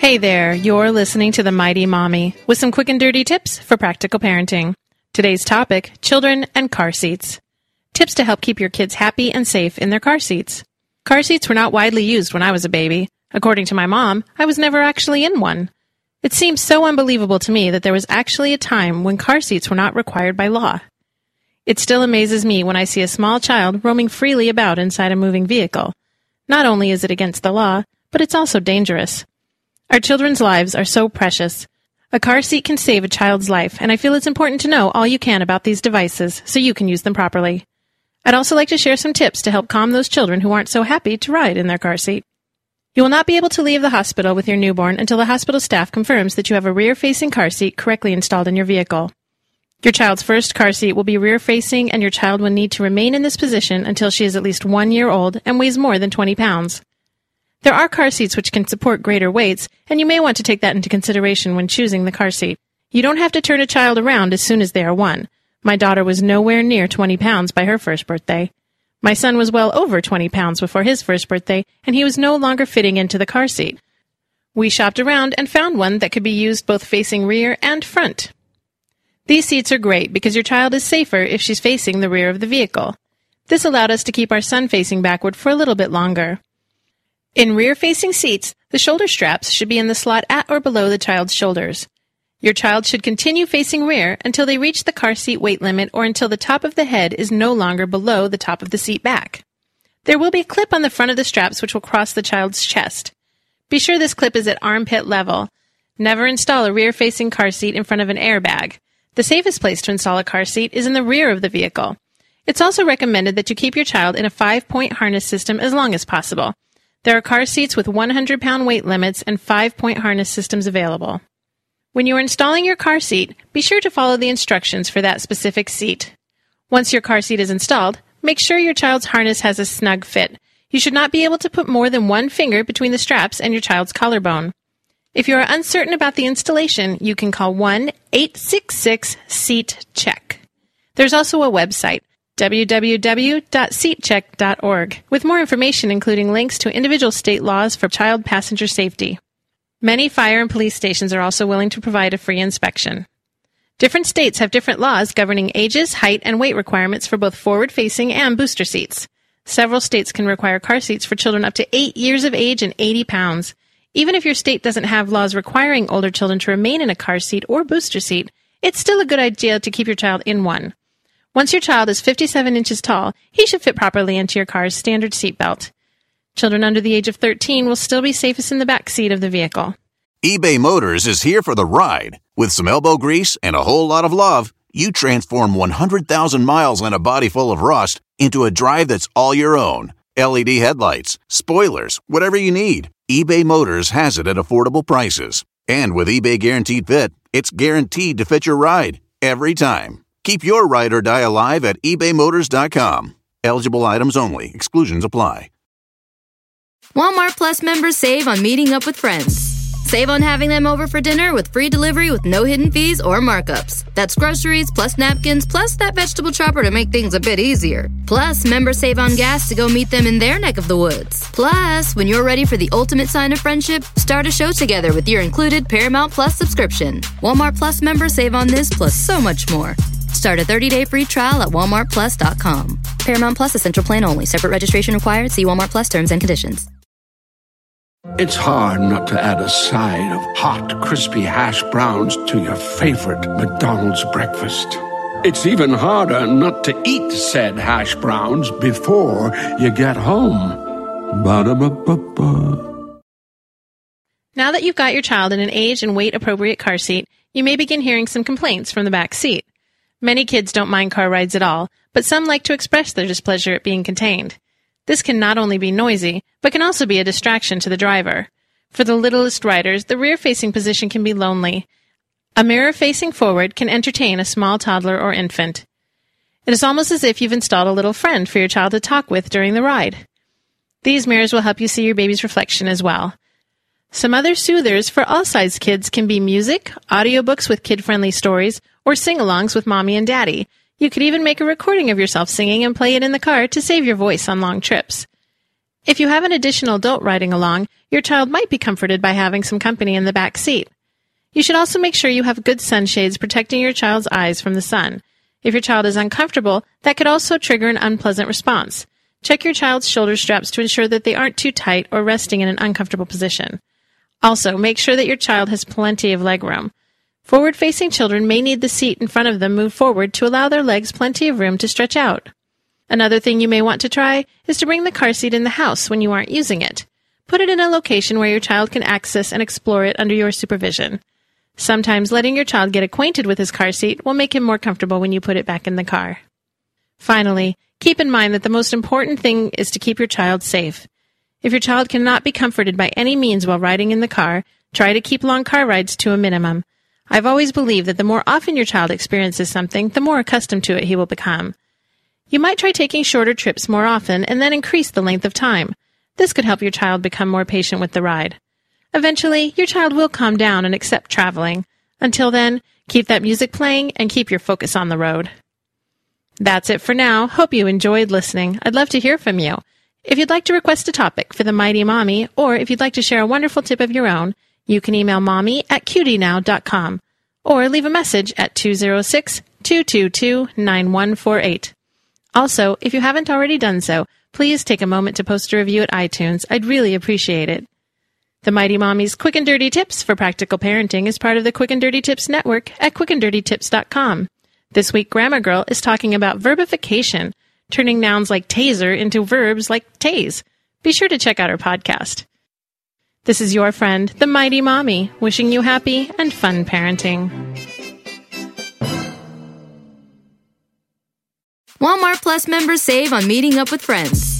Hey there, you're listening to The Mighty Mommy with some quick and dirty tips for practical parenting. Today's topic children and car seats. Tips to help keep your kids happy and safe in their car seats. Car seats were not widely used when I was a baby. According to my mom, I was never actually in one. It seems so unbelievable to me that there was actually a time when car seats were not required by law. It still amazes me when I see a small child roaming freely about inside a moving vehicle. Not only is it against the law, but it's also dangerous. Our children's lives are so precious. A car seat can save a child's life, and I feel it's important to know all you can about these devices so you can use them properly. I'd also like to share some tips to help calm those children who aren't so happy to ride in their car seat. You will not be able to leave the hospital with your newborn until the hospital staff confirms that you have a rear facing car seat correctly installed in your vehicle. Your child's first car seat will be rear facing, and your child will need to remain in this position until she is at least one year old and weighs more than 20 pounds. There are car seats which can support greater weights, and you may want to take that into consideration when choosing the car seat. You don't have to turn a child around as soon as they are one. My daughter was nowhere near 20 pounds by her first birthday. My son was well over 20 pounds before his first birthday, and he was no longer fitting into the car seat. We shopped around and found one that could be used both facing rear and front. These seats are great because your child is safer if she's facing the rear of the vehicle. This allowed us to keep our son facing backward for a little bit longer. In rear facing seats, the shoulder straps should be in the slot at or below the child's shoulders. Your child should continue facing rear until they reach the car seat weight limit or until the top of the head is no longer below the top of the seat back. There will be a clip on the front of the straps which will cross the child's chest. Be sure this clip is at armpit level. Never install a rear facing car seat in front of an airbag. The safest place to install a car seat is in the rear of the vehicle. It's also recommended that you keep your child in a five point harness system as long as possible. There are car seats with 100 pound weight limits and five point harness systems available. When you are installing your car seat, be sure to follow the instructions for that specific seat. Once your car seat is installed, make sure your child's harness has a snug fit. You should not be able to put more than one finger between the straps and your child's collarbone. If you are uncertain about the installation, you can call 1 866 SEAT CHECK. There's also a website, www.seatcheck.org, with more information including links to individual state laws for child passenger safety. Many fire and police stations are also willing to provide a free inspection. Different states have different laws governing ages, height, and weight requirements for both forward facing and booster seats. Several states can require car seats for children up to 8 years of age and 80 pounds. Even if your state doesn't have laws requiring older children to remain in a car seat or booster seat, it's still a good idea to keep your child in one. Once your child is 57 inches tall, he should fit properly into your car's standard seatbelt. Children under the age of 13 will still be safest in the back seat of the vehicle. eBay Motors is here for the ride. With some elbow grease and a whole lot of love, you transform 100,000 miles and a body full of rust into a drive that's all your own. LED headlights, spoilers, whatever you need, eBay Motors has it at affordable prices. And with eBay Guaranteed Fit, it's guaranteed to fit your ride every time. Keep your ride or die alive at ebaymotors.com. Eligible items only, exclusions apply. Walmart Plus members save on meeting up with friends. Save on having them over for dinner with free delivery with no hidden fees or markups. That's groceries plus napkins plus that vegetable chopper to make things a bit easier. Plus, members save on gas to go meet them in their neck of the woods. Plus, when you're ready for the ultimate sign of friendship, start a show together with your included Paramount Plus subscription. Walmart Plus members save on this plus so much more. Start a 30-day free trial at walmartplus.com. Paramount Plus Essential Plan only. Separate registration required. See Walmart Plus terms and conditions. It's hard not to add a side of hot, crispy hash browns to your favorite McDonald's breakfast. It's even harder not to eat said hash browns before you get home. Ba-da-ba-ba-ba. Now that you've got your child in an age and weight appropriate car seat, you may begin hearing some complaints from the back seat. Many kids don't mind car rides at all, but some like to express their displeasure at being contained. This can not only be noisy, but can also be a distraction to the driver. For the littlest riders, the rear facing position can be lonely. A mirror facing forward can entertain a small toddler or infant. It is almost as if you've installed a little friend for your child to talk with during the ride. These mirrors will help you see your baby's reflection as well. Some other soothers for all size kids can be music, audiobooks with kid friendly stories, or sing alongs with mommy and daddy. You could even make a recording of yourself singing and play it in the car to save your voice on long trips. If you have an additional adult riding along, your child might be comforted by having some company in the back seat. You should also make sure you have good sunshades protecting your child's eyes from the sun. If your child is uncomfortable, that could also trigger an unpleasant response. Check your child's shoulder straps to ensure that they aren't too tight or resting in an uncomfortable position. Also, make sure that your child has plenty of leg room. Forward facing children may need the seat in front of them moved forward to allow their legs plenty of room to stretch out. Another thing you may want to try is to bring the car seat in the house when you aren't using it. Put it in a location where your child can access and explore it under your supervision. Sometimes letting your child get acquainted with his car seat will make him more comfortable when you put it back in the car. Finally, keep in mind that the most important thing is to keep your child safe. If your child cannot be comforted by any means while riding in the car, try to keep long car rides to a minimum. I've always believed that the more often your child experiences something, the more accustomed to it he will become. You might try taking shorter trips more often and then increase the length of time. This could help your child become more patient with the ride. Eventually, your child will calm down and accept traveling. Until then, keep that music playing and keep your focus on the road. That's it for now. Hope you enjoyed listening. I'd love to hear from you. If you'd like to request a topic for the Mighty Mommy, or if you'd like to share a wonderful tip of your own, you can email mommy at qdnow.com or leave a message at 206 222 9148. Also, if you haven't already done so, please take a moment to post a review at iTunes. I'd really appreciate it. The Mighty Mommy's Quick and Dirty Tips for Practical Parenting is part of the Quick and Dirty Tips network at quickanddirtytips.com. This week, Grammar Girl is talking about verbification, turning nouns like taser into verbs like tase. Be sure to check out her podcast. This is your friend, the Mighty Mommy, wishing you happy and fun parenting. Walmart Plus members save on meeting up with friends.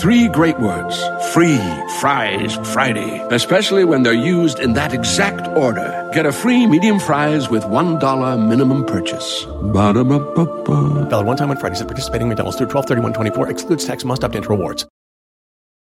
Three great words. Free fries Friday. Especially when they're used in that exact order. Get a free medium fries with $1 minimum purchase. Valid one time on Fridays at participating McDonald's through 12 24 excludes tax must opt into rewards.